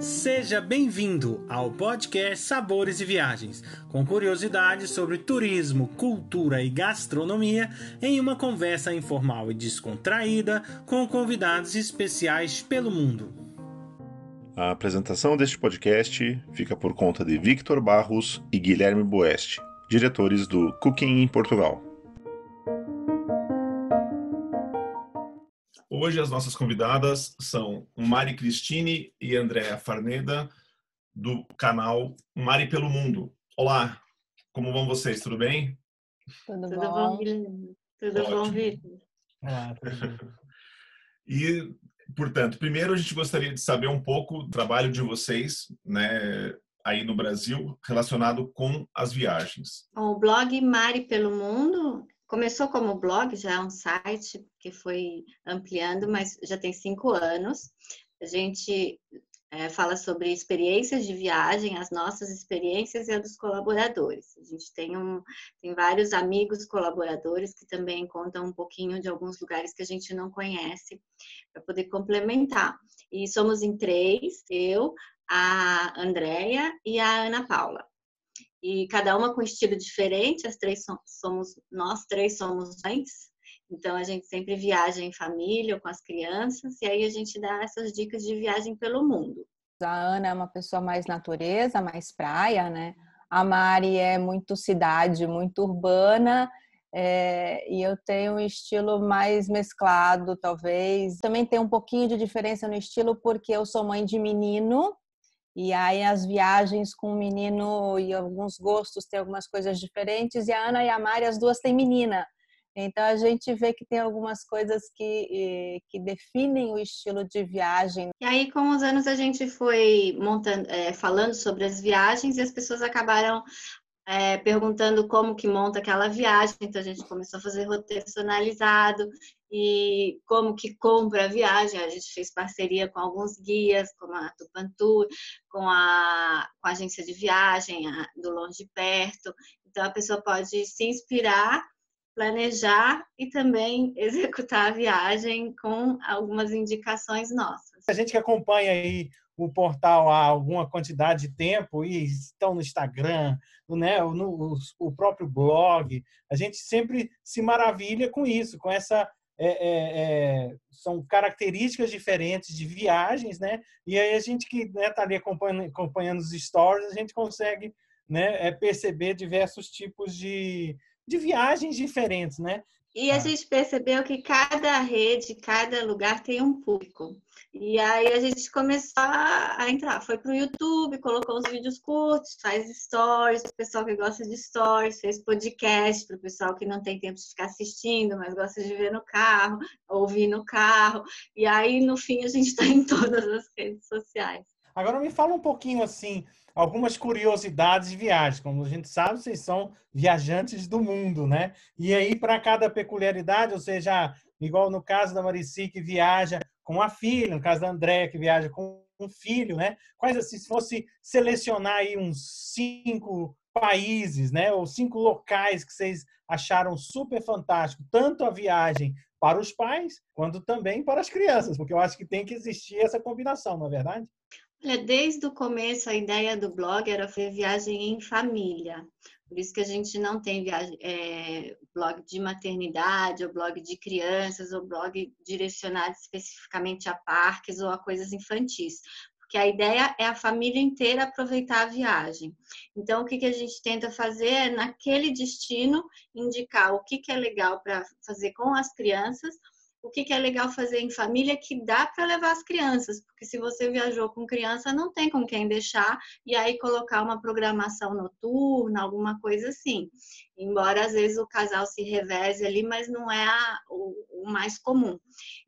Seja bem-vindo ao podcast Sabores e Viagens, com curiosidades sobre turismo, cultura e gastronomia, em uma conversa informal e descontraída com convidados especiais pelo mundo. A apresentação deste podcast fica por conta de Victor Barros e Guilherme Boeste, diretores do Cooking em Portugal. Hoje as nossas convidadas são Mari Cristine e Andréa Farneda, do canal Mari pelo Mundo. Olá, como vão vocês? Tudo bem? Tudo, tudo bom? Guilherme? Tudo Ótimo. bom, Vitor? Ah, e, portanto, primeiro a gente gostaria de saber um pouco do trabalho de vocês, né, aí no Brasil, relacionado com as viagens. O blog Mari pelo Mundo Começou como blog, já é um site que foi ampliando, mas já tem cinco anos. A gente é, fala sobre experiências de viagem, as nossas experiências e a dos colaboradores. A gente tem, um, tem vários amigos colaboradores que também contam um pouquinho de alguns lugares que a gente não conhece, para poder complementar. E somos em três, eu, a Andrea e a Ana Paula e cada uma com estilo diferente. As três somos nós três somos mães, então a gente sempre viaja em família com as crianças e aí a gente dá essas dicas de viagem pelo mundo. A Ana é uma pessoa mais natureza, mais praia, né? A Mari é muito cidade, muito urbana. É, e eu tenho um estilo mais mesclado, talvez. Também tem um pouquinho de diferença no estilo, porque eu sou mãe de menino, e aí as viagens com o menino e alguns gostos têm algumas coisas diferentes. E a Ana e a Mari, as duas têm menina. Então a gente vê que tem algumas coisas que, que definem o estilo de viagem. E aí, com os anos, a gente foi montando, é, falando sobre as viagens e as pessoas acabaram é, perguntando como que monta aquela viagem. Então a gente começou a fazer roteiro personalizado e como que compra a viagem. A gente fez parceria com alguns guias, como a Tupantu, com a, com a agência de viagem a, do Longe Perto. Então a pessoa pode se inspirar, planejar e também executar a viagem com algumas indicações nossas. A gente que acompanha aí o portal há alguma quantidade de tempo e estão no Instagram, né, no, o próprio blog, a gente sempre se maravilha com isso, com essa é, é, é, são características diferentes de viagens, né? E aí a gente que está né, tá ali acompanhando, acompanhando os stories, a gente consegue né, é, perceber diversos tipos de, de viagens diferentes, né? E a ah. gente percebeu que cada rede, cada lugar tem um público. E aí a gente começou a entrar, foi para o YouTube, colocou os vídeos curtos, faz stories para o pessoal que gosta de stories, fez podcast para o pessoal que não tem tempo de ficar assistindo, mas gosta de ver no carro, ouvir no carro. E aí, no fim, a gente está em todas as redes sociais. Agora me fala um pouquinho assim, algumas curiosidades de viagem. Como a gente sabe, vocês são viajantes do mundo, né? E aí, para cada peculiaridade, ou seja, igual no caso da Marici, que viaja com a filha, no caso da Andréia, que viaja com um filho, né? Quais, assim, se fosse selecionar aí uns cinco países, né? Ou cinco locais que vocês acharam super fantástico, tanto a viagem para os pais, quanto também para as crianças, porque eu acho que tem que existir essa combinação, não é verdade? Desde o começo, a ideia do blog era fazer viagem em família. Por isso que a gente não tem viagem, é, blog de maternidade, ou blog de crianças, ou blog direcionado especificamente a parques ou a coisas infantis. Porque a ideia é a família inteira aproveitar a viagem. Então, o que, que a gente tenta fazer é, naquele destino, indicar o que, que é legal para fazer com as crianças, o que, que é legal fazer em família que dá para levar as crianças, porque se você viajou com criança, não tem com quem deixar, e aí colocar uma programação noturna, alguma coisa assim. Embora às vezes o casal se reveze ali, mas não é a, o, o mais comum.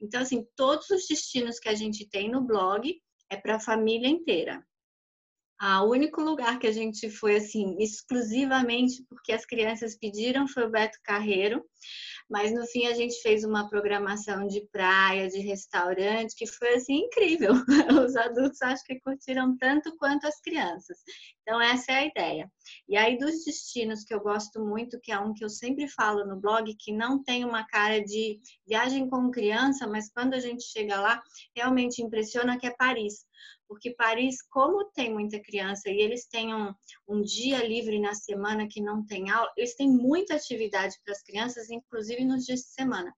Então, assim, todos os destinos que a gente tem no blog é para a família inteira. O único lugar que a gente foi assim exclusivamente porque as crianças pediram foi o Beto Carreiro, Mas no fim a gente fez uma programação de praia, de restaurante, que foi assim incrível. Os adultos acho que curtiram tanto quanto as crianças. Então essa é a ideia. E aí dos destinos que eu gosto muito, que é um que eu sempre falo no blog, que não tem uma cara de viagem com criança, mas quando a gente chega lá, realmente impressiona que é Paris porque Paris, como tem muita criança e eles têm um, um dia livre na semana que não tem aula, eles têm muita atividade para as crianças, inclusive nos dias de semana.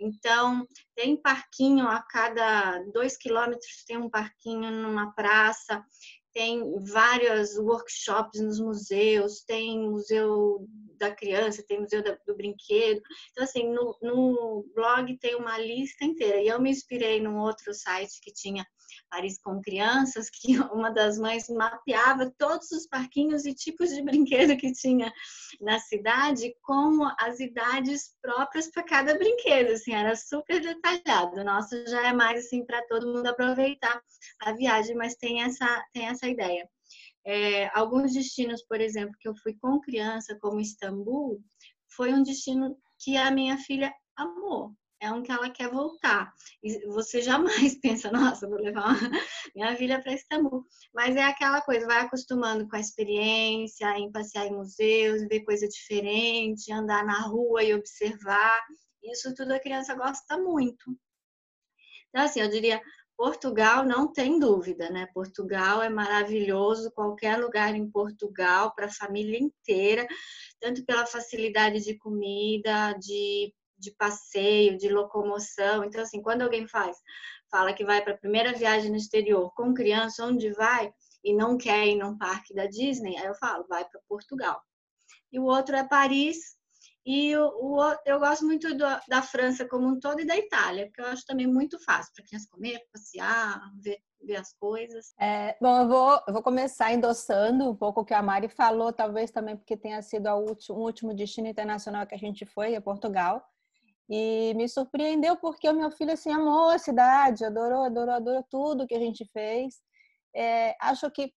Então, tem parquinho a cada dois quilômetros, tem um parquinho numa praça, tem vários workshops nos museus, tem museu da criança, tem museu do brinquedo. Então, assim, no, no blog tem uma lista inteira. E eu me inspirei num outro site que tinha Paris com Crianças, que uma das mães mapeava todos os parquinhos e tipos de brinquedo que tinha na cidade com as idades próprias para cada brinquedo, assim, era super detalhado. O nosso já é mais assim para todo mundo aproveitar a viagem, mas tem essa tem essa ideia. É, alguns destinos, por exemplo, que eu fui com criança, como Istambul, foi um destino que a minha filha amou é um que ela quer voltar. E você jamais pensa, nossa, vou levar minha filha para Istambul. Mas é aquela coisa, vai acostumando com a experiência, em passear em museus, ver coisa diferente, andar na rua e observar. Isso tudo a criança gosta muito. Então, assim, eu diria, Portugal não tem dúvida, né? Portugal é maravilhoso, qualquer lugar em Portugal para a família inteira, tanto pela facilidade de comida, de de passeio, de locomoção. Então, assim, quando alguém faz, fala que vai para a primeira viagem no exterior com criança, onde vai e não quer ir num parque da Disney, aí eu falo, vai para Portugal. E o outro é Paris. E o, o eu gosto muito do, da França como um todo e da Itália, porque eu acho também muito fácil para criança comer, passear, ver, ver as coisas. É, bom, eu vou, eu vou começar endossando um pouco o que a Mari falou, talvez também porque tenha sido o o último destino internacional que a gente foi, é Portugal. E me surpreendeu porque o meu filho assim amou a cidade, adorou, adorou, adorou tudo que a gente fez. É, acho que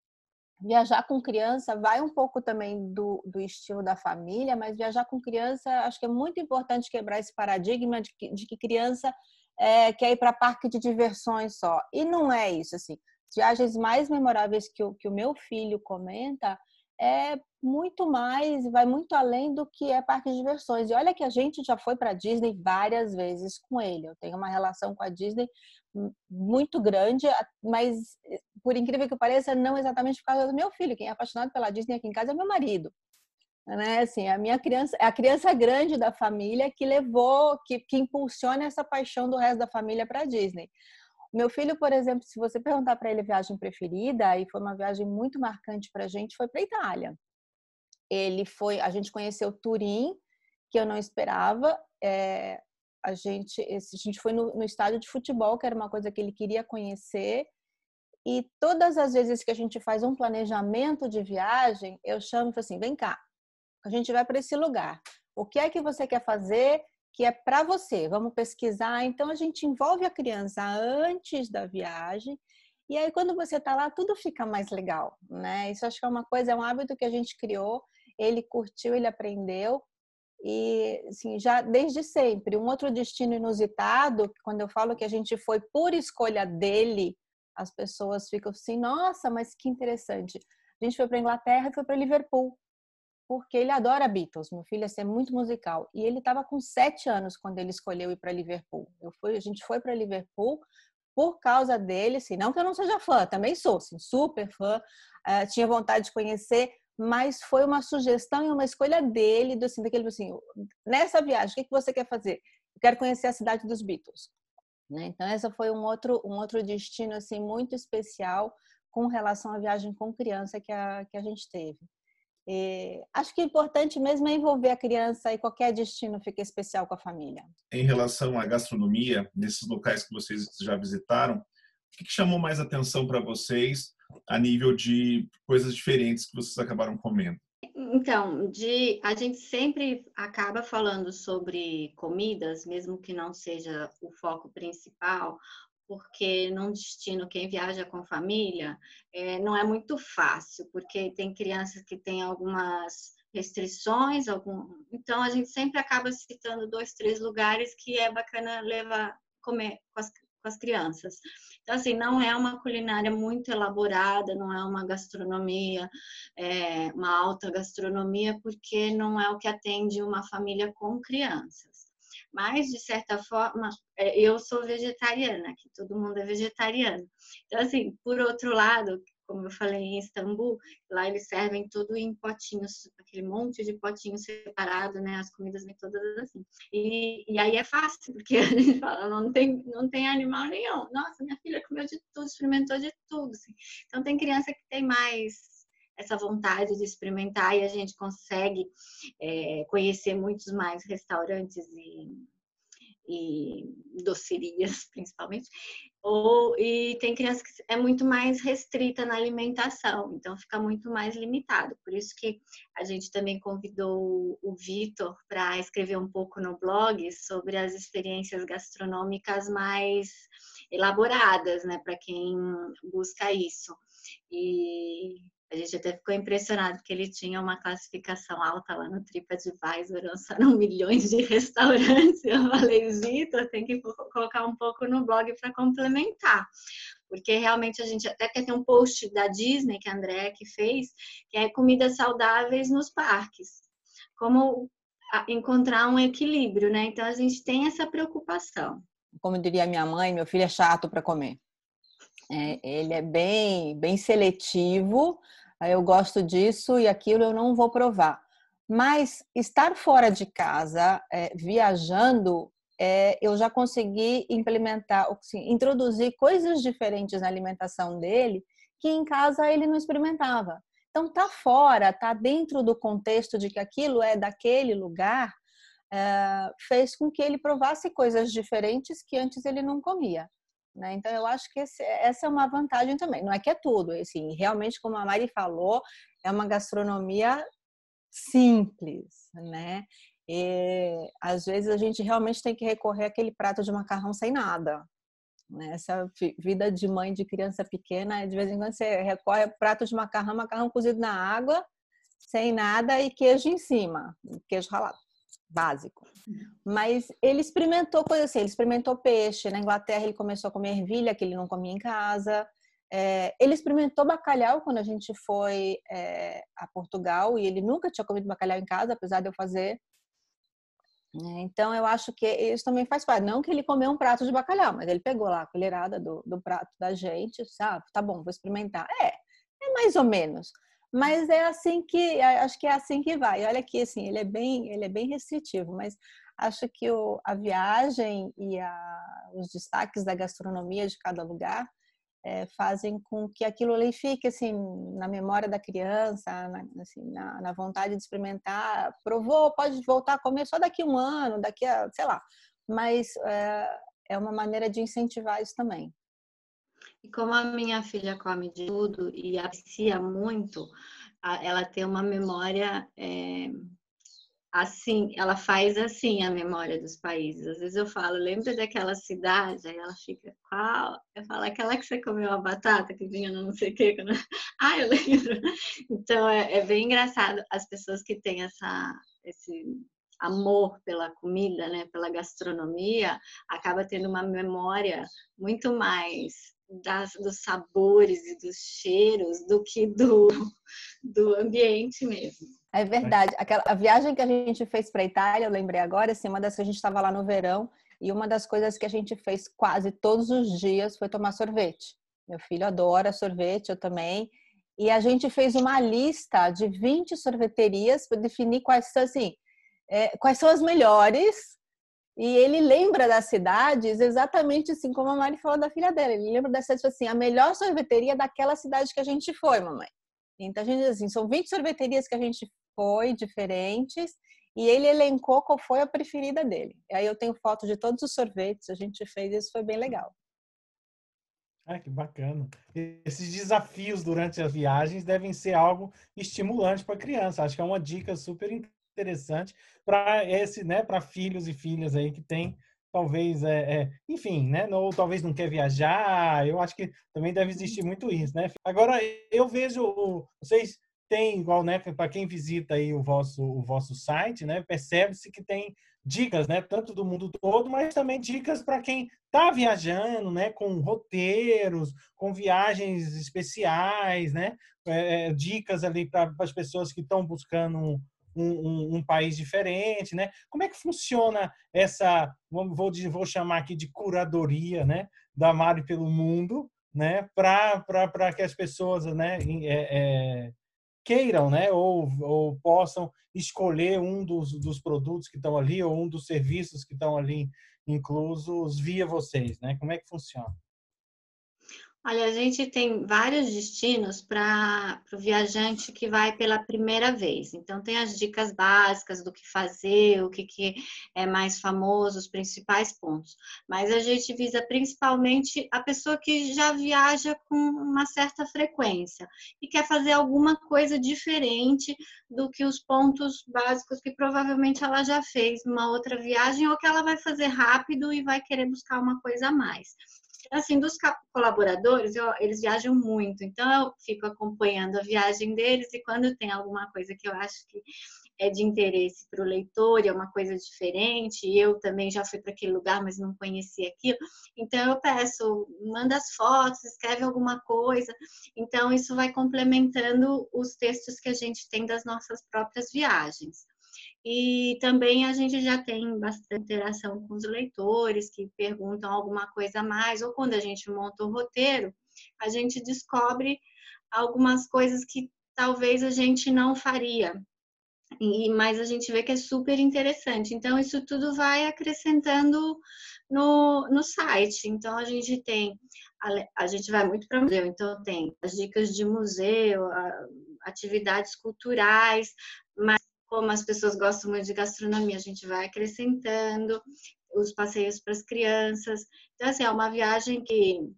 viajar com criança vai um pouco também do, do estilo da família, mas viajar com criança acho que é muito importante quebrar esse paradigma de que, de que criança é, quer ir para parque de diversões só. E não é isso assim. As viagens mais memoráveis que o, que o meu filho comenta é muito mais, vai muito além do que é parque de diversões. E olha que a gente já foi para Disney várias vezes com ele. Eu tenho uma relação com a Disney muito grande, mas por incrível que pareça, não exatamente por causa do meu filho. Quem é apaixonado pela Disney aqui em casa é meu marido. Né? Assim, a minha criança, é a criança grande da família que levou, que, que impulsiona essa paixão do resto da família para Disney. Meu filho, por exemplo, se você perguntar para ele a viagem preferida, e foi uma viagem muito marcante para a gente, foi para Itália. Ele foi, a gente conheceu Turim, que eu não esperava. É, a gente, a gente foi no, no estádio de futebol, que era uma coisa que ele queria conhecer. E todas as vezes que a gente faz um planejamento de viagem, eu chamo e falo assim: vem cá, a gente vai para esse lugar. O que é que você quer fazer que é para você. Vamos pesquisar. Então a gente envolve a criança antes da viagem. E aí quando você está lá, tudo fica mais legal, né? Isso acho que é uma coisa, é um hábito que a gente criou. Ele curtiu, ele aprendeu e assim, já desde sempre. Um outro destino inusitado, quando eu falo que a gente foi por escolha dele, as pessoas ficam assim: "Nossa, mas que interessante". A gente foi para Inglaterra e foi para Liverpool porque ele adora Beatles. Meu filho é muito musical. E ele estava com sete anos quando ele escolheu ir para Liverpool. Eu fui, a gente foi para Liverpool por causa dele, assim, não que eu não seja fã, também sou, assim, super fã, uh, tinha vontade de conhecer, mas foi uma sugestão e uma escolha dele, do, assim, daquele assim, nessa viagem, o que, que você quer fazer? Eu quero conhecer a cidade dos Beatles. Né? Então, essa foi um outro, um outro destino, assim, muito especial com relação à viagem com criança que a, que a gente teve. E acho que o importante mesmo é envolver a criança e qualquer destino fica especial com a família. Em relação à gastronomia, nesses locais que vocês já visitaram, o que chamou mais atenção para vocês a nível de coisas diferentes que vocês acabaram comendo? Então, de, a gente sempre acaba falando sobre comidas, mesmo que não seja o foco principal, porque num destino quem viaja com família é, não é muito fácil, porque tem crianças que têm algumas restrições, algum. Então a gente sempre acaba citando dois, três lugares que é bacana levar comer com as, com as crianças. Então assim, não é uma culinária muito elaborada, não é uma gastronomia, é, uma alta gastronomia, porque não é o que atende uma família com crianças. Mas, de certa forma, eu sou vegetariana, que todo mundo é vegetariano. Então, assim, por outro lado, como eu falei em Istambul, lá eles servem tudo em potinhos, aquele monte de potinhos separado, né? As comidas vêm todas assim. E, e aí é fácil, porque a gente fala, não tem, não tem animal nenhum. Nossa, minha filha comeu de tudo, experimentou de tudo. Assim. Então tem criança que tem mais essa vontade de experimentar e a gente consegue é, conhecer muitos mais restaurantes e e docerias, principalmente. Ou, e tem criança que é muito mais restrita na alimentação, então fica muito mais limitado. Por isso que a gente também convidou o Vitor para escrever um pouco no blog sobre as experiências gastronômicas mais elaboradas, né, para quem busca isso. E a gente até ficou impressionado que ele tinha uma classificação alta lá no TripAdvisor, lançaram milhões de restaurantes. Eu falei, Vitor, tem que colocar um pouco no blog para complementar. Porque realmente a gente até quer ter um post da Disney, que a Andrea que fez, que é comidas saudáveis nos parques. Como encontrar um equilíbrio, né? Então a gente tem essa preocupação. Como diria minha mãe, meu filho é chato para comer. É, ele é bem, bem seletivo, eu gosto disso e aquilo eu não vou provar. Mas estar fora de casa, é, viajando, é, eu já consegui implementar, assim, introduzir coisas diferentes na alimentação dele que em casa ele não experimentava. Então, tá fora, tá dentro do contexto de que aquilo é daquele lugar, é, fez com que ele provasse coisas diferentes que antes ele não comia. Né? Então, eu acho que esse, essa é uma vantagem também. Não é que é tudo, assim, realmente, como a Mari falou, é uma gastronomia simples, né? E, às vezes a gente realmente tem que recorrer àquele prato de macarrão sem nada. Né? Essa vida de mãe de criança pequena, de vez em quando você recorre a prato de macarrão, macarrão cozido na água, sem nada e queijo em cima, queijo ralado básico. Mas ele experimentou coisa assim, ele experimentou peixe. Na Inglaterra ele começou a comer ervilha, que ele não comia em casa. É, ele experimentou bacalhau quando a gente foi é, a Portugal e ele nunca tinha comido bacalhau em casa, apesar de eu fazer. É, então eu acho que isso também faz parte. Não que ele comeu um prato de bacalhau, mas ele pegou lá a colherada do, do prato da gente, sabe? Tá bom, vou experimentar. É, é mais ou menos. Mas é assim que acho que é assim que vai. Olha aqui, assim, ele é bem, ele é bem restritivo, mas acho que o, a viagem e a, os destaques da gastronomia de cada lugar é, fazem com que aquilo ali fique assim na memória da criança, na, assim, na, na, vontade de experimentar. Provou, pode voltar a comer só daqui a um ano, daqui a, sei lá. Mas é, é uma maneira de incentivar isso também. E como a minha filha come de tudo e aprecia muito, ela tem uma memória é, assim, ela faz assim a memória dos países. Às vezes eu falo, lembra daquela cidade? Aí ela fica, qual? Eu falo, aquela que você comeu a batata que vinha no não sei o quê. Quando... Ah, eu lembro. Então é, é, bem engraçado as pessoas que têm essa, esse amor pela comida, né, pela gastronomia, acaba tendo uma memória muito mais das, dos sabores e dos cheiros do que do, do ambiente mesmo. É verdade. Aquela, a viagem que a gente fez para a Itália, eu lembrei agora, assim, uma das que a gente estava lá no verão e uma das coisas que a gente fez quase todos os dias foi tomar sorvete. Meu filho adora sorvete, eu também. E a gente fez uma lista de 20 sorveterias para definir quais são, assim, é, quais são as melhores e ele lembra das cidades exatamente assim como a Mari falou da filha dela. Ele lembra das cidades assim, a melhor sorveteria daquela cidade que a gente foi, mamãe. Então a gente assim, são 20 sorveterias que a gente foi diferentes e ele elencou qual foi a preferida dele. Aí eu tenho foto de todos os sorvetes, a gente fez isso foi bem legal. Ah, que bacana. Esses desafios durante as viagens devem ser algo estimulante para a criança. Acho que é uma dica super interessante para esse, né, para filhos e filhas aí que tem talvez é, é, enfim, né, ou talvez não quer viajar. Eu acho que também deve existir muito isso, né? Agora eu vejo vocês tem igual, né, para quem visita aí o vosso o vosso site, né, percebe-se que tem dicas, né, tanto do mundo todo, mas também dicas para quem está viajando, né, com roteiros, com viagens especiais, né, é, é dicas ali para as pessoas que estão buscando um, um, um, país diferente, né? Como é que funciona essa, vou, vou chamar aqui de curadoria, né, da Mari pelo mundo, né, para que as pessoas, né, é, é, queiram, né, ou, ou possam escolher um dos, dos produtos que estão ali ou um dos serviços que estão ali inclusos via vocês, né? Como é que funciona? Olha, a gente tem vários destinos para o viajante que vai pela primeira vez. Então, tem as dicas básicas do que fazer, o que, que é mais famoso, os principais pontos. Mas a gente visa principalmente a pessoa que já viaja com uma certa frequência e quer fazer alguma coisa diferente do que os pontos básicos que provavelmente ela já fez numa outra viagem ou que ela vai fazer rápido e vai querer buscar uma coisa a mais assim, dos colaboradores, eu, eles viajam muito, então eu fico acompanhando a viagem deles e quando tem alguma coisa que eu acho que é de interesse para o leitor e é uma coisa diferente, e eu também já fui para aquele lugar, mas não conhecia aquilo, então eu peço, manda as fotos, escreve alguma coisa, então isso vai complementando os textos que a gente tem das nossas próprias viagens. E também a gente já tem bastante interação com os leitores que perguntam alguma coisa a mais, ou quando a gente monta o roteiro, a gente descobre algumas coisas que talvez a gente não faria. E, mas a gente vê que é super interessante. Então, isso tudo vai acrescentando no, no site. Então, a gente tem, a, a gente vai muito para museu, então tem as dicas de museu, atividades culturais, mas como as pessoas gostam muito de gastronomia, a gente vai acrescentando os passeios para as crianças. Então, assim, é uma viagem que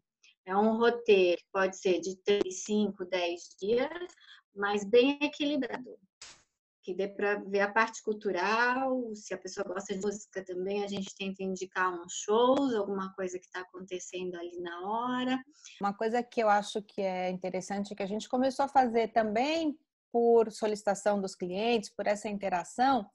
é um roteiro, pode ser de 3, 5, 10 dias, mas bem equilibrado. Que dê para ver a parte cultural, se a pessoa gosta de música também, a gente tenta indicar uns shows, alguma coisa que está acontecendo ali na hora. Uma coisa que eu acho que é interessante, que a gente começou a fazer também por solicitação dos clientes, por essa interação,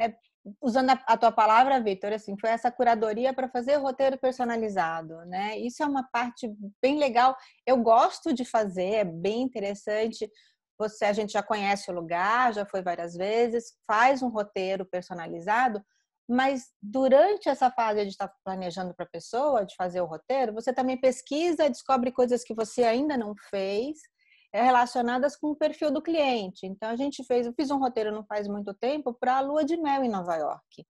é, usando a, a tua palavra, Vitor, assim, foi essa curadoria para fazer roteiro personalizado, né? Isso é uma parte bem legal. Eu gosto de fazer, é bem interessante. Você, a gente já conhece o lugar, já foi várias vezes, faz um roteiro personalizado, mas durante essa fase de estar planejando para a pessoa, de fazer o roteiro, você também pesquisa, descobre coisas que você ainda não fez relacionadas com o perfil do cliente. Então a gente fez, eu fiz um roteiro não faz muito tempo para a lua de mel em Nova York.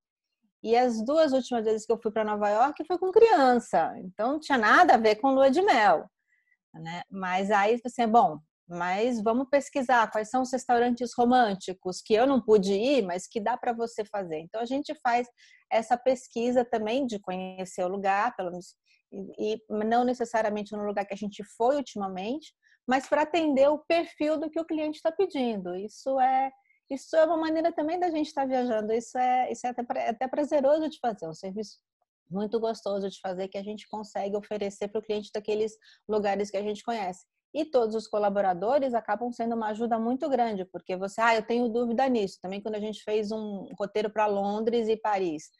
E as duas últimas vezes que eu fui para Nova York foi com criança, então não tinha nada a ver com lua de mel, né? Mas aí assim, é bom, mas vamos pesquisar quais são os restaurantes românticos que eu não pude ir, mas que dá para você fazer. Então a gente faz essa pesquisa também de conhecer o lugar, pelo menos, e não necessariamente no lugar que a gente foi ultimamente, mas para atender o perfil do que o cliente está pedindo. Isso é isso é uma maneira também da gente estar tá viajando. Isso é isso é até, é até prazeroso de fazer, um serviço muito gostoso de fazer que a gente consegue oferecer para o cliente daqueles lugares que a gente conhece. E todos os colaboradores acabam sendo uma ajuda muito grande, porque você, ah, eu tenho dúvida nisso. Também quando a gente fez um roteiro para Londres e Paris,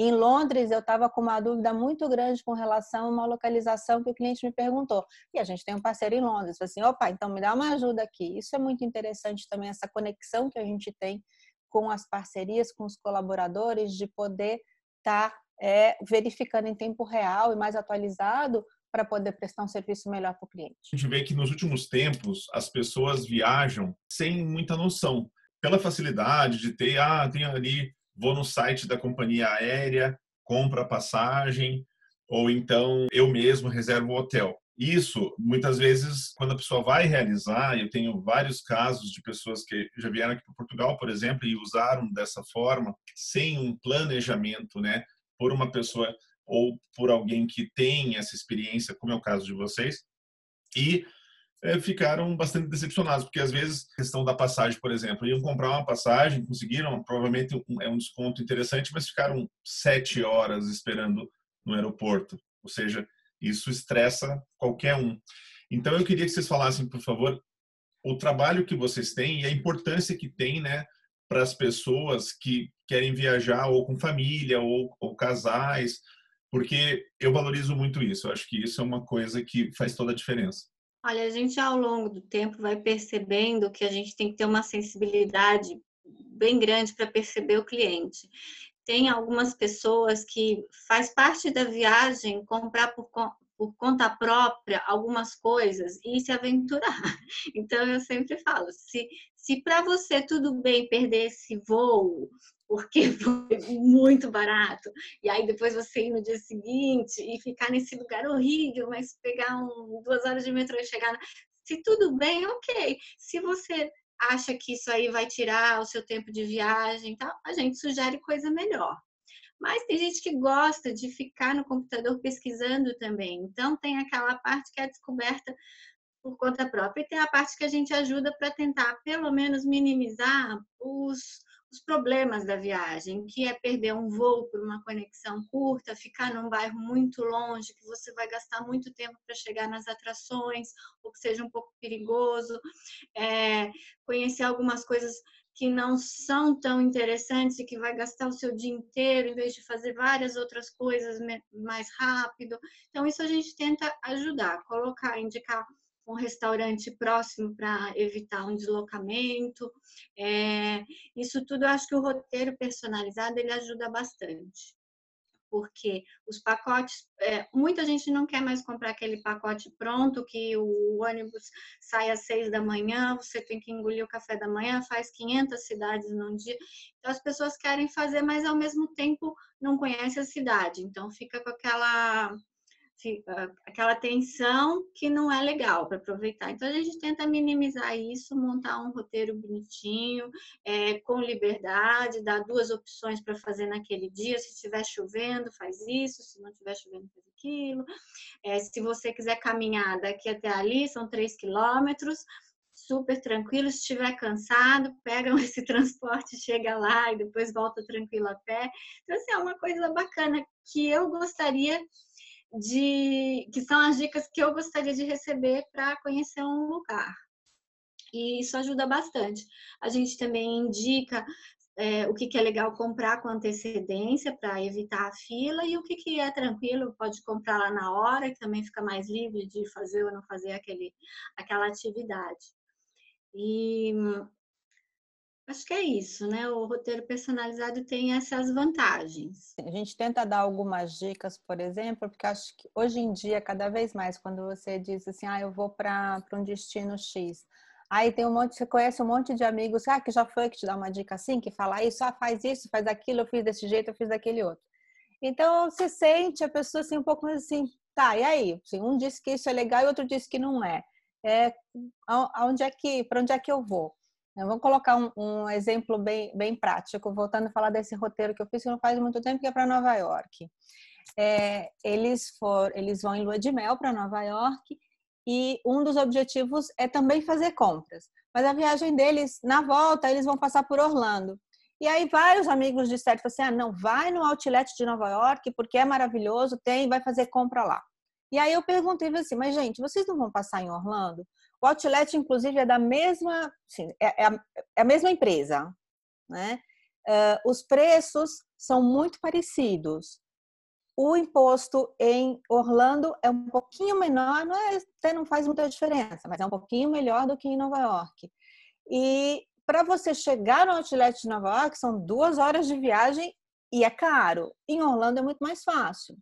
em Londres, eu estava com uma dúvida muito grande com relação a uma localização que o cliente me perguntou. E a gente tem um parceiro em Londres. Falei assim, opa, então me dá uma ajuda aqui. Isso é muito interessante também, essa conexão que a gente tem com as parcerias, com os colaboradores, de poder estar tá, é, verificando em tempo real e mais atualizado para poder prestar um serviço melhor para o cliente. A gente vê que nos últimos tempos as pessoas viajam sem muita noção. Pela facilidade de ter, ah, tem ali vou no site da companhia aérea, compro a passagem, ou então eu mesmo reservo o hotel. Isso, muitas vezes, quando a pessoa vai realizar, eu tenho vários casos de pessoas que já vieram aqui para Portugal, por exemplo, e usaram dessa forma, sem um planejamento, né, por uma pessoa ou por alguém que tem essa experiência, como é o caso de vocês, e é, ficaram bastante decepcionados, porque às vezes, questão da passagem, por exemplo, iam comprar uma passagem, conseguiram, provavelmente um, é um desconto interessante, mas ficaram sete horas esperando no aeroporto. Ou seja, isso estressa qualquer um. Então, eu queria que vocês falassem, por favor, o trabalho que vocês têm e a importância que tem, né, para as pessoas que querem viajar ou com família ou, ou casais, porque eu valorizo muito isso. Eu acho que isso é uma coisa que faz toda a diferença. Olha, a gente ao longo do tempo vai percebendo que a gente tem que ter uma sensibilidade bem grande para perceber o cliente. Tem algumas pessoas que faz parte da viagem comprar por, por conta própria algumas coisas e se aventurar. Então eu sempre falo, se, se para você tudo bem perder esse voo, porque foi muito barato, e aí depois você ir no dia seguinte e ficar nesse lugar horrível, mas pegar um, duas horas de metrô e chegar. Se tudo bem, ok. Se você acha que isso aí vai tirar o seu tempo de viagem, tal, a gente sugere coisa melhor. Mas tem gente que gosta de ficar no computador pesquisando também. Então tem aquela parte que é descoberta por conta própria e tem a parte que a gente ajuda para tentar pelo menos minimizar os os problemas da viagem, que é perder um voo por uma conexão curta, ficar num bairro muito longe, que você vai gastar muito tempo para chegar nas atrações, ou que seja um pouco perigoso, é, conhecer algumas coisas que não são tão interessantes e que vai gastar o seu dia inteiro em vez de fazer várias outras coisas mais rápido. Então, isso a gente tenta ajudar, colocar, indicar um restaurante próximo para evitar um deslocamento. É, isso tudo eu acho que o roteiro personalizado ele ajuda bastante. Porque os pacotes, é, muita gente não quer mais comprar aquele pacote pronto, que o ônibus sai às seis da manhã, você tem que engolir o café da manhã, faz 500 cidades num dia. Então, as pessoas querem fazer, mas ao mesmo tempo não conhece a cidade. Então, fica com aquela aquela tensão que não é legal para aproveitar. Então a gente tenta minimizar isso, montar um roteiro bonitinho, é, com liberdade, dar duas opções para fazer naquele dia. Se estiver chovendo, faz isso, se não estiver chovendo, faz aquilo. É, se você quiser caminhar daqui até ali, são três quilômetros. Super tranquilo, se estiver cansado, pega esse transporte, chega lá e depois volta tranquilo a pé. Então, assim, é uma coisa bacana que eu gostaria de que são as dicas que eu gostaria de receber para conhecer um lugar. E isso ajuda bastante. A gente também indica é, o que, que, é legal comprar com antecedência para evitar a fila e o que, que é tranquilo, pode comprar lá na hora e também fica mais livre de fazer ou não fazer aquele, aquela atividade. E Acho que é isso, né? O roteiro personalizado tem essas vantagens. A gente tenta dar algumas dicas, por exemplo, porque acho que hoje em dia, cada vez mais, quando você diz assim, ah, eu vou para um destino X, aí tem um monte, você conhece um monte de amigos, ah, que já foi que te dá uma dica assim, que fala isso, ah, faz isso, faz aquilo, eu fiz desse jeito, eu fiz daquele outro. Então, você sente a pessoa assim, um pouco assim, tá, e aí? Assim, um disse que isso é legal e outro disse que não é. É, aonde é que, para onde é que eu vou? Vamos colocar um, um, exemplo bem, bem prático, voltando a falar desse roteiro que eu fiz que não faz muito tempo, que é para Nova York. É, eles, for, eles vão em lua de mel para Nova York e um dos objetivos é também fazer compras. Mas a viagem deles, na volta, eles vão passar por Orlando. E aí vários amigos disseram assim, ah, não, vai no outlet de Nova York porque é maravilhoso, tem, vai fazer compra lá. E aí eu perguntei assim, mas gente, vocês não vão passar em Orlando? O outlet, inclusive, é da mesma, assim, é, é, a, é a mesma empresa, né? Uh, os preços são muito parecidos. O imposto em Orlando é um pouquinho menor, não é, até não faz muita diferença, mas é um pouquinho melhor do que em Nova York. E para você chegar no outlet de Nova York, são duas horas de viagem e é caro. Em Orlando é muito mais fácil.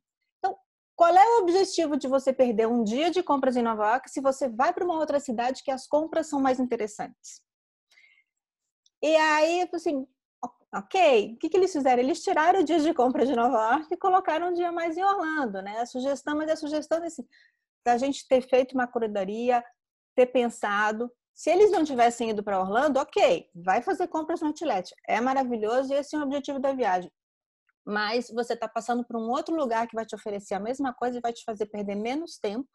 Qual é o objetivo de você perder um dia de compras em Nova York se você vai para uma outra cidade que as compras são mais interessantes? E aí, assim, ok, o que, que eles fizeram? Eles tiraram o dia de compra de Nova York e colocaram um dia mais em Orlando, né? A sugestão, mas a sugestão é assim, da gente ter feito uma curadoria, ter pensado. Se eles não tivessem ido para Orlando, ok, vai fazer compras no outlet. É maravilhoso e esse é o objetivo da viagem mas você está passando por um outro lugar que vai te oferecer a mesma coisa e vai te fazer perder menos tempo.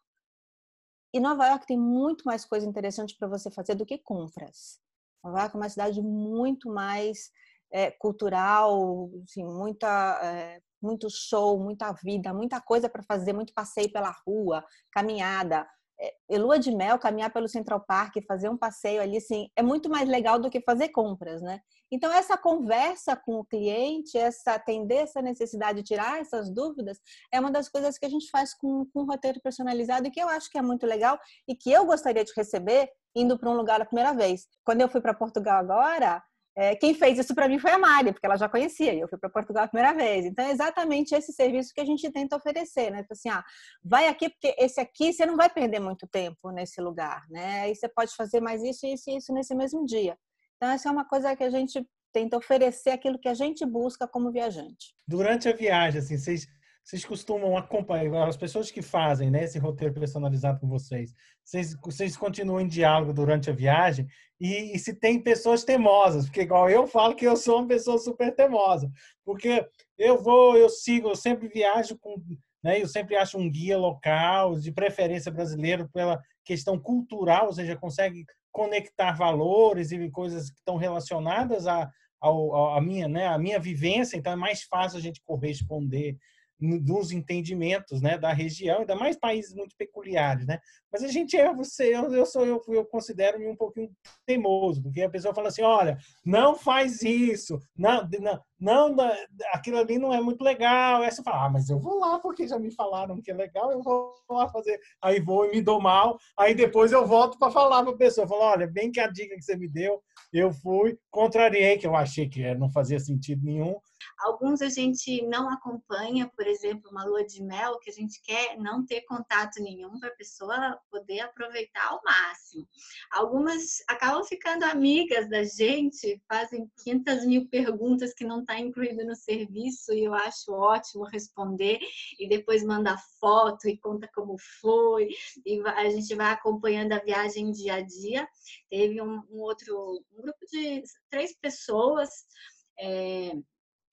E Nova York tem muito mais coisa interessante para você fazer do que compras. Nova York é uma cidade muito mais é, cultural, assim, muita, é, muito show, muita vida, muita coisa para fazer, muito passeio pela rua, caminhada. É, lua de mel, caminhar pelo Central Park, fazer um passeio ali, assim, é muito mais legal do que fazer compras, né? Então, essa conversa com o cliente, essa atender essa necessidade de tirar essas dúvidas, é uma das coisas que a gente faz com, com um roteiro personalizado e que eu acho que é muito legal e que eu gostaria de receber indo para um lugar a primeira vez. Quando eu fui para Portugal agora, é, quem fez isso para mim foi a Mari, porque ela já conhecia, e eu fui para Portugal a primeira vez. Então, é exatamente esse serviço que a gente tenta oferecer, né? Então, assim, ah, vai aqui, porque esse aqui você não vai perder muito tempo nesse lugar, né? E você pode fazer mais isso, isso e isso nesse mesmo dia. Então, essa é uma coisa que a gente tenta oferecer aquilo que a gente busca como viajante. Durante a viagem, assim, vocês vocês costumam acompanhar as pessoas que fazem né, esse roteiro personalizado com vocês? Vocês, vocês continuam em diálogo durante a viagem e, e, se tem pessoas temosas, porque igual eu falo que eu sou uma pessoa super temosa, porque eu vou, eu sigo, eu sempre viajo com, né, eu sempre acho um guia local, de preferência brasileiro pela questão cultural, ou seja, consegue conectar valores e coisas que estão relacionadas a, a, a minha, né, a minha vivência, então é mais fácil a gente corresponder dos entendimentos né, da região, ainda mais países muito peculiares, né? Mas a gente é você, eu, eu sou eu, eu considero-me um pouquinho teimoso, porque a pessoa fala assim, olha, não faz isso, não, não, não, aquilo ali não é muito legal. Aí você fala, ah, mas eu vou lá porque já me falaram que é legal, eu vou lá fazer. Aí vou e me dou mal, aí depois eu volto para falar para a pessoa, falo, olha, bem que a dica que você me deu, eu fui, contrariei, que eu achei que não fazia sentido nenhum, Alguns a gente não acompanha, por exemplo, uma lua de mel, que a gente quer não ter contato nenhum para a pessoa poder aproveitar ao máximo. Algumas acabam ficando amigas da gente, fazem 500 mil perguntas que não está incluído no serviço e eu acho ótimo responder e depois manda foto e conta como foi e a gente vai acompanhando a viagem dia a dia. Teve um, um outro um grupo de três pessoas é,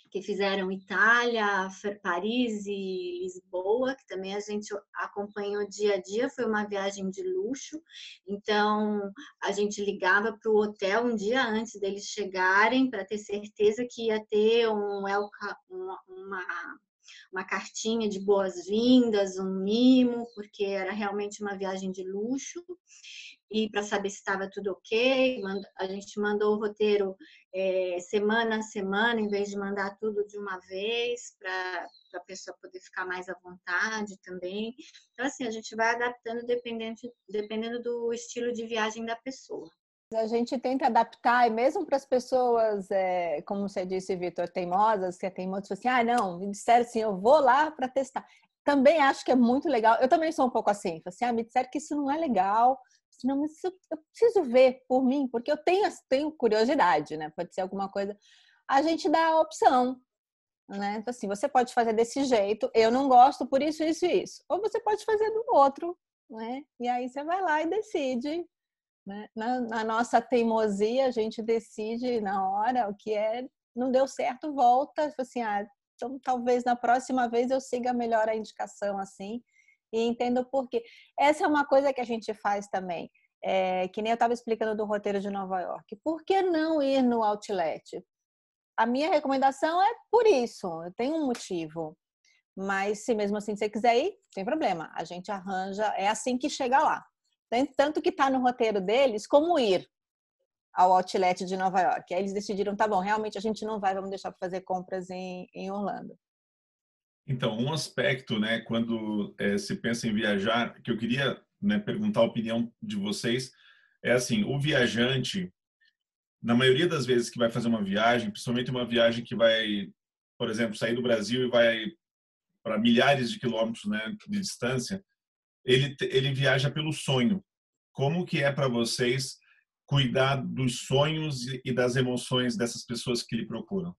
que fizeram Itália, Paris e Lisboa, que também a gente acompanhou dia a dia, foi uma viagem de luxo. Então, a gente ligava para o hotel um dia antes deles chegarem para ter certeza que ia ter um uma, uma uma cartinha de boas-vindas, um mimo, porque era realmente uma viagem de luxo e para saber se estava tudo ok. A gente mandou o roteiro é, semana a semana, em vez de mandar tudo de uma vez, para a pessoa poder ficar mais à vontade também. Então, assim, a gente vai adaptando dependendo, dependendo do estilo de viagem da pessoa. A gente tenta adaptar, e mesmo para as pessoas, é, como você disse, Vitor, teimosas, que é teimoso, assim, ah, não, me disseram assim, eu vou lá para testar. Também acho que é muito legal. Eu também sou um pouco assim, assim, ah, me disseram que isso não é legal, não, mas eu, eu preciso ver por mim, porque eu tenho, tenho curiosidade, né? Pode ser alguma coisa. A gente dá a opção, né? Então, assim, você pode fazer desse jeito, eu não gosto por isso, isso e isso. Ou você pode fazer do outro, né? E aí você vai lá e decide. Né? Na, na nossa teimosia, a gente decide na hora o que é. Não deu certo, volta. Assim, ah, então talvez na próxima vez eu siga melhor a indicação assim e entendo por quê. Essa é uma coisa que a gente faz também, é, que nem eu estava explicando do roteiro de Nova York. Por que não ir no outlet? A minha recomendação é por isso, tem um motivo. Mas se mesmo assim você quiser ir, tem problema. A gente arranja, é assim que chega lá. Tanto que está no roteiro deles como ir ao outlet de Nova York. Aí eles decidiram, tá bom, realmente a gente não vai, vamos deixar para fazer compras em, em Orlando. Então, um aspecto, né, quando é, se pensa em viajar, que eu queria né, perguntar a opinião de vocês, é assim, o viajante, na maioria das vezes que vai fazer uma viagem, principalmente uma viagem que vai, por exemplo, sair do Brasil e vai para milhares de quilômetros né, de distância, ele, ele viaja pelo sonho. Como que é para vocês cuidar dos sonhos e das emoções dessas pessoas que lhe procuram?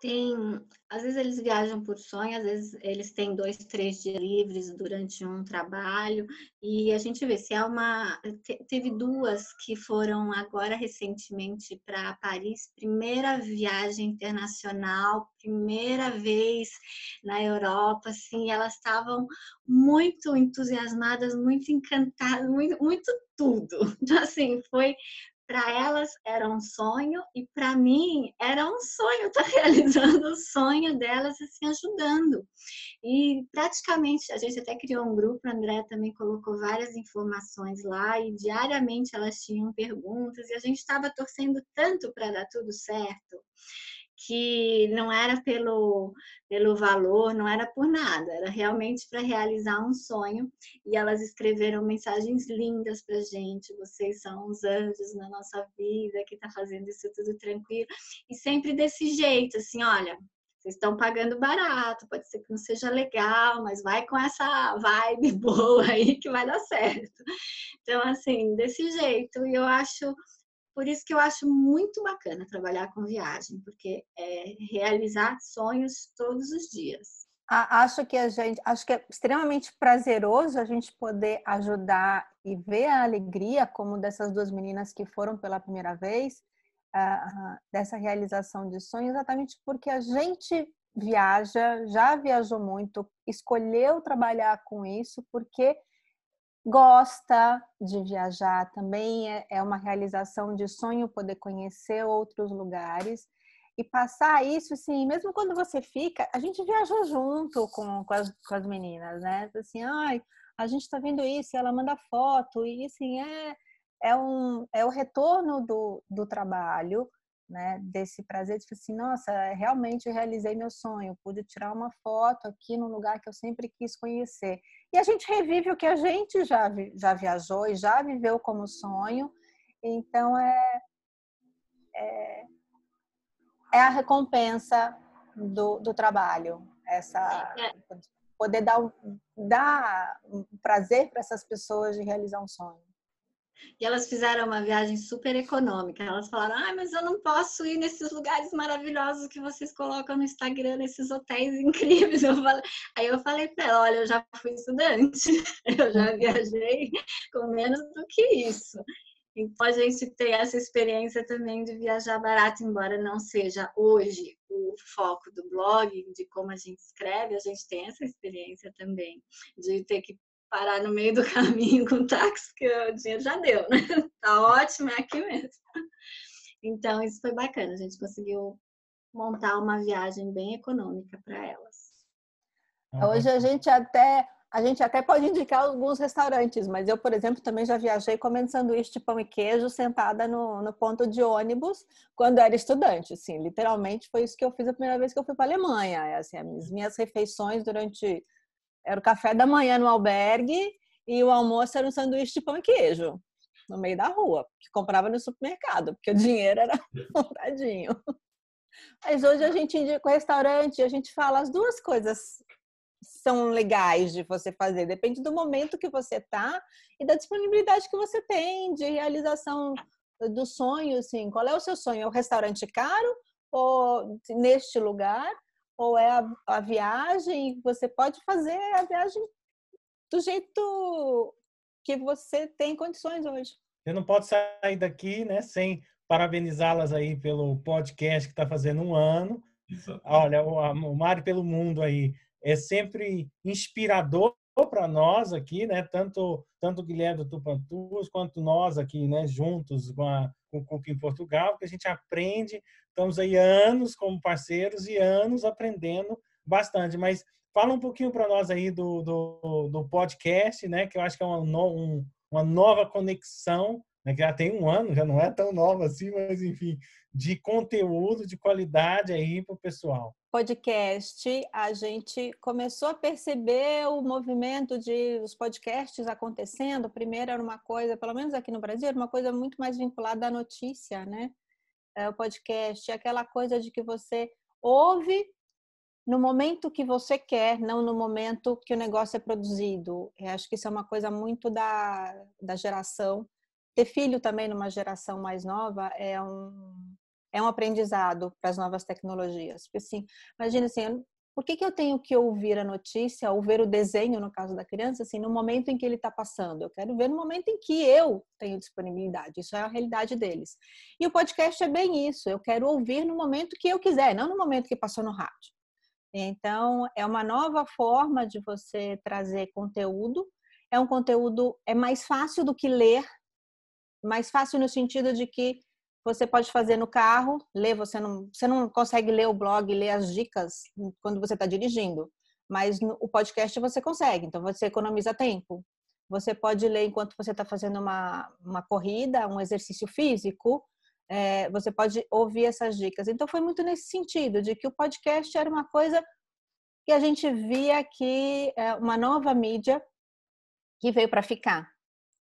Tem, às vezes eles viajam por sonho, às vezes eles têm dois, três dias livres durante um trabalho, e a gente vê se é uma. Teve duas que foram agora recentemente para Paris, primeira viagem internacional, primeira vez na Europa, assim, elas estavam muito entusiasmadas, muito encantadas, muito, muito tudo. Então, assim, foi para elas era um sonho e para mim era um sonho estar tá realizando o sonho delas assim ajudando. E praticamente a gente até criou um grupo, a André também colocou várias informações lá e diariamente elas tinham perguntas e a gente estava torcendo tanto para dar tudo certo que não era pelo, pelo valor, não era por nada, era realmente para realizar um sonho. E elas escreveram mensagens lindas para gente. Vocês são os anjos na nossa vida, que está fazendo isso tudo tranquilo. E sempre desse jeito, assim, olha. Vocês estão pagando barato, pode ser que não seja legal, mas vai com essa vibe boa aí que vai dar certo. Então, assim, desse jeito. E eu acho por isso que eu acho muito bacana trabalhar com viagem, porque é realizar sonhos todos os dias. Acho que a gente, acho que é extremamente prazeroso a gente poder ajudar e ver a alegria como dessas duas meninas que foram pela primeira vez uh, dessa realização de sonhos, exatamente porque a gente viaja, já viajou muito, escolheu trabalhar com isso porque gosta de viajar, também é, é uma realização de sonho poder conhecer outros lugares e passar isso, assim, mesmo quando você fica, a gente viajou junto com, com, as, com as meninas, né? Assim, ai, a gente tá vendo isso, e ela manda foto, e assim, é, é, um, é o retorno do, do trabalho, né? Desse prazer de assim, nossa, realmente realizei meu sonho, pude tirar uma foto aqui no lugar que eu sempre quis conhecer. E a gente revive o que a gente já, já viajou e já viveu como sonho. Então, é, é, é a recompensa do, do trabalho. Essa, é. Poder dar, dar prazer para essas pessoas de realizar um sonho. E elas fizeram uma viagem super econômica. Elas falaram: ah, mas eu não posso ir nesses lugares maravilhosos que vocês colocam no Instagram, nesses hotéis incríveis. Eu falei... Aí eu falei para ela: olha, eu já fui estudante, eu já viajei com menos do que isso. Então a gente tem essa experiência também de viajar barato, embora não seja hoje o foco do blog, de como a gente escreve, a gente tem essa experiência também de ter que parar no meio do caminho com táxi, que o dinheiro já deu, né? Tá ótimo, é aqui mesmo. Então, isso foi bacana, a gente conseguiu montar uma viagem bem econômica para elas. Hoje a gente até a gente até pode indicar alguns restaurantes, mas eu, por exemplo, também já viajei comendo sanduíche de pão e queijo sentada no, no ponto de ônibus quando era estudante. Assim, literalmente foi isso que eu fiz a primeira vez que eu fui para a Alemanha. É, assim, as minhas refeições durante era o café da manhã no albergue e o almoço era um sanduíche de pão e queijo no meio da rua, que comprava no supermercado, porque o dinheiro era contadinho. Mas hoje a gente indica o restaurante, a gente fala as duas coisas são legais de você fazer, depende do momento que você tá e da disponibilidade que você tem de realização do sonho, assim, qual é o seu sonho? É o restaurante caro ou neste lugar ou é a, a viagem, você pode fazer a viagem do jeito que você tem condições hoje. Você não pode sair daqui, né, sem parabenizá-las aí pelo podcast que está fazendo um ano. Exatamente. Olha, o, o Mário pelo Mundo aí é sempre inspirador para nós aqui, né? Tanto tanto o Guilherme do Tupantus quanto nós aqui, né? Juntos com, a, com o Cuca em Portugal, que a gente aprende. Estamos aí anos como parceiros e anos aprendendo bastante. Mas fala um pouquinho para nós aí do, do, do, podcast, né? Que eu acho que é uma, no, um, uma nova conexão, né? Que já tem um ano, já não é tão nova assim, mas enfim, de conteúdo, de qualidade aí para o pessoal podcast, a gente começou a perceber o movimento de os podcasts acontecendo. Primeiro era uma coisa, pelo menos aqui no Brasil, era uma coisa muito mais vinculada à notícia, né? É, o podcast, aquela coisa de que você ouve no momento que você quer, não no momento que o negócio é produzido. Eu acho que isso é uma coisa muito da, da geração. Ter filho também numa geração mais nova é um, é um aprendizado para as novas tecnologias. Porque assim, imagina assim, por que, que eu tenho que ouvir a notícia ou ver o desenho, no caso da criança, assim, no momento em que ele está passando? Eu quero ver no momento em que eu tenho disponibilidade. Isso é a realidade deles. E o podcast é bem isso. Eu quero ouvir no momento que eu quiser, não no momento que passou no rádio. Então, é uma nova forma de você trazer conteúdo. É um conteúdo, é mais fácil do que ler mais fácil no sentido de que você pode fazer no carro, ler, você não, você não consegue ler o blog, ler as dicas quando você está dirigindo, mas no, o podcast você consegue, então você economiza tempo. Você pode ler enquanto você está fazendo uma, uma corrida, um exercício físico, é, você pode ouvir essas dicas. Então foi muito nesse sentido, de que o podcast era uma coisa que a gente via que é uma nova mídia que veio para ficar.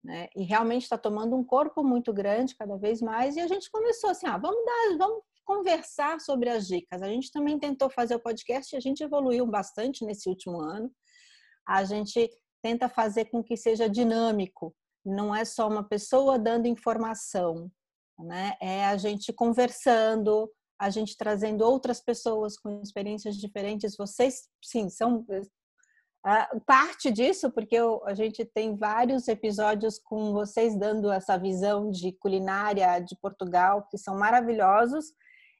Né? E realmente está tomando um corpo muito grande cada vez mais. E a gente começou assim, ah, vamos dar, vamos conversar sobre as dicas. A gente também tentou fazer o podcast e a gente evoluiu bastante nesse último ano. A gente tenta fazer com que seja dinâmico, não é só uma pessoa dando informação, né? É a gente conversando, a gente trazendo outras pessoas com experiências diferentes. Vocês, sim, são parte disso, porque eu, a gente tem vários episódios com vocês dando essa visão de culinária de Portugal, que são maravilhosos.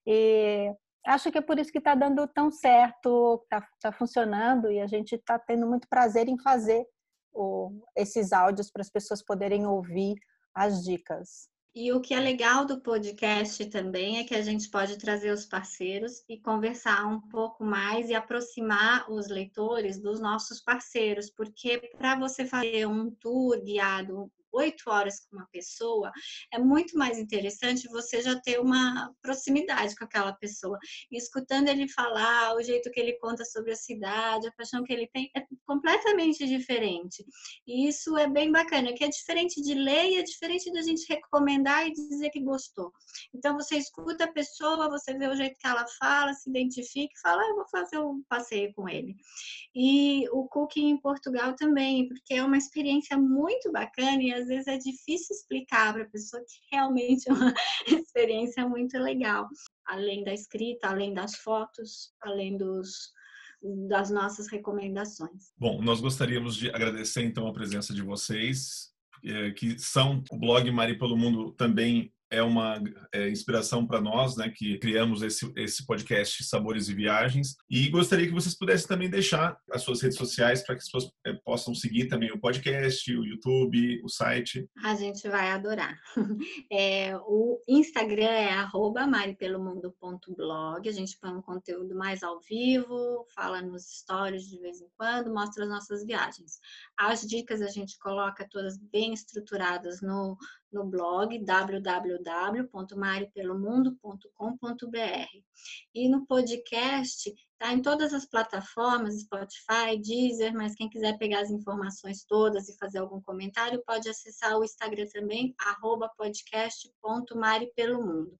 E acho que é por isso que está dando tão certo, está tá funcionando e a gente está tendo muito prazer em fazer o, esses áudios para as pessoas poderem ouvir as dicas. E o que é legal do podcast também é que a gente pode trazer os parceiros e conversar um pouco mais e aproximar os leitores dos nossos parceiros, porque para você fazer um tour guiado oito horas com uma pessoa, é muito mais interessante você já ter uma proximidade com aquela pessoa. E escutando ele falar, o jeito que ele conta sobre a cidade, a paixão que ele tem, é completamente diferente. E isso é bem bacana, que é diferente de ler e é diferente da gente recomendar e dizer que gostou. Então você escuta a pessoa, você vê o jeito que ela fala, se identifica e fala, ah, eu vou fazer um passeio com ele. E o cooking em Portugal também, porque é uma experiência muito bacana e às vezes é difícil explicar para a pessoa que realmente é uma experiência muito legal. Além da escrita, além das fotos, além dos, das nossas recomendações. Bom, nós gostaríamos de agradecer então a presença de vocês, eh, que são o blog Mari pelo Mundo também é uma é, inspiração para nós, né, que criamos esse, esse podcast Sabores e Viagens. E gostaria que vocês pudessem também deixar as suas redes sociais para que as pessoas é, possam seguir também o podcast, o YouTube, o site. A gente vai adorar. É, o Instagram é maripelomundo.blog. A gente põe um conteúdo mais ao vivo, fala nos stories de vez em quando, mostra as nossas viagens. As dicas a gente coloca todas bem estruturadas no no blog www.mariopelomundo.com.br. E no podcast, tá em todas as plataformas, Spotify, Deezer, mas quem quiser pegar as informações todas e fazer algum comentário, pode acessar o Instagram também, arroba podcast.maripelomundo.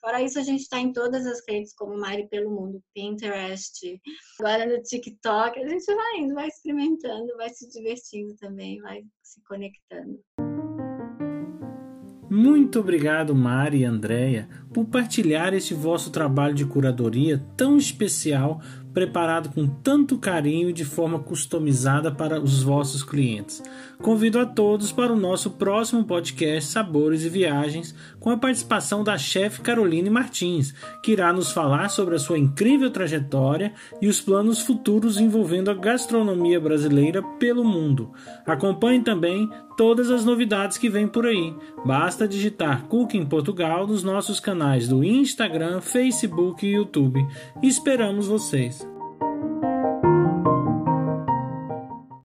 Fora isso, a gente está em todas as redes, como Mari Pelo Mundo, Pinterest, agora no TikTok, a gente vai indo, vai experimentando, vai se divertindo também, vai se conectando. Muito obrigado, Mari e Andréia, por partilhar este vosso trabalho de curadoria tão especial preparado com tanto carinho e de forma customizada para os vossos clientes. Convido a todos para o nosso próximo podcast Sabores e Viagens, com a participação da chefe Caroline Martins, que irá nos falar sobre a sua incrível trajetória e os planos futuros envolvendo a gastronomia brasileira pelo mundo. Acompanhe também todas as novidades que vêm por aí. Basta digitar Cooking Portugal nos nossos canais do Instagram, Facebook e YouTube. Esperamos vocês!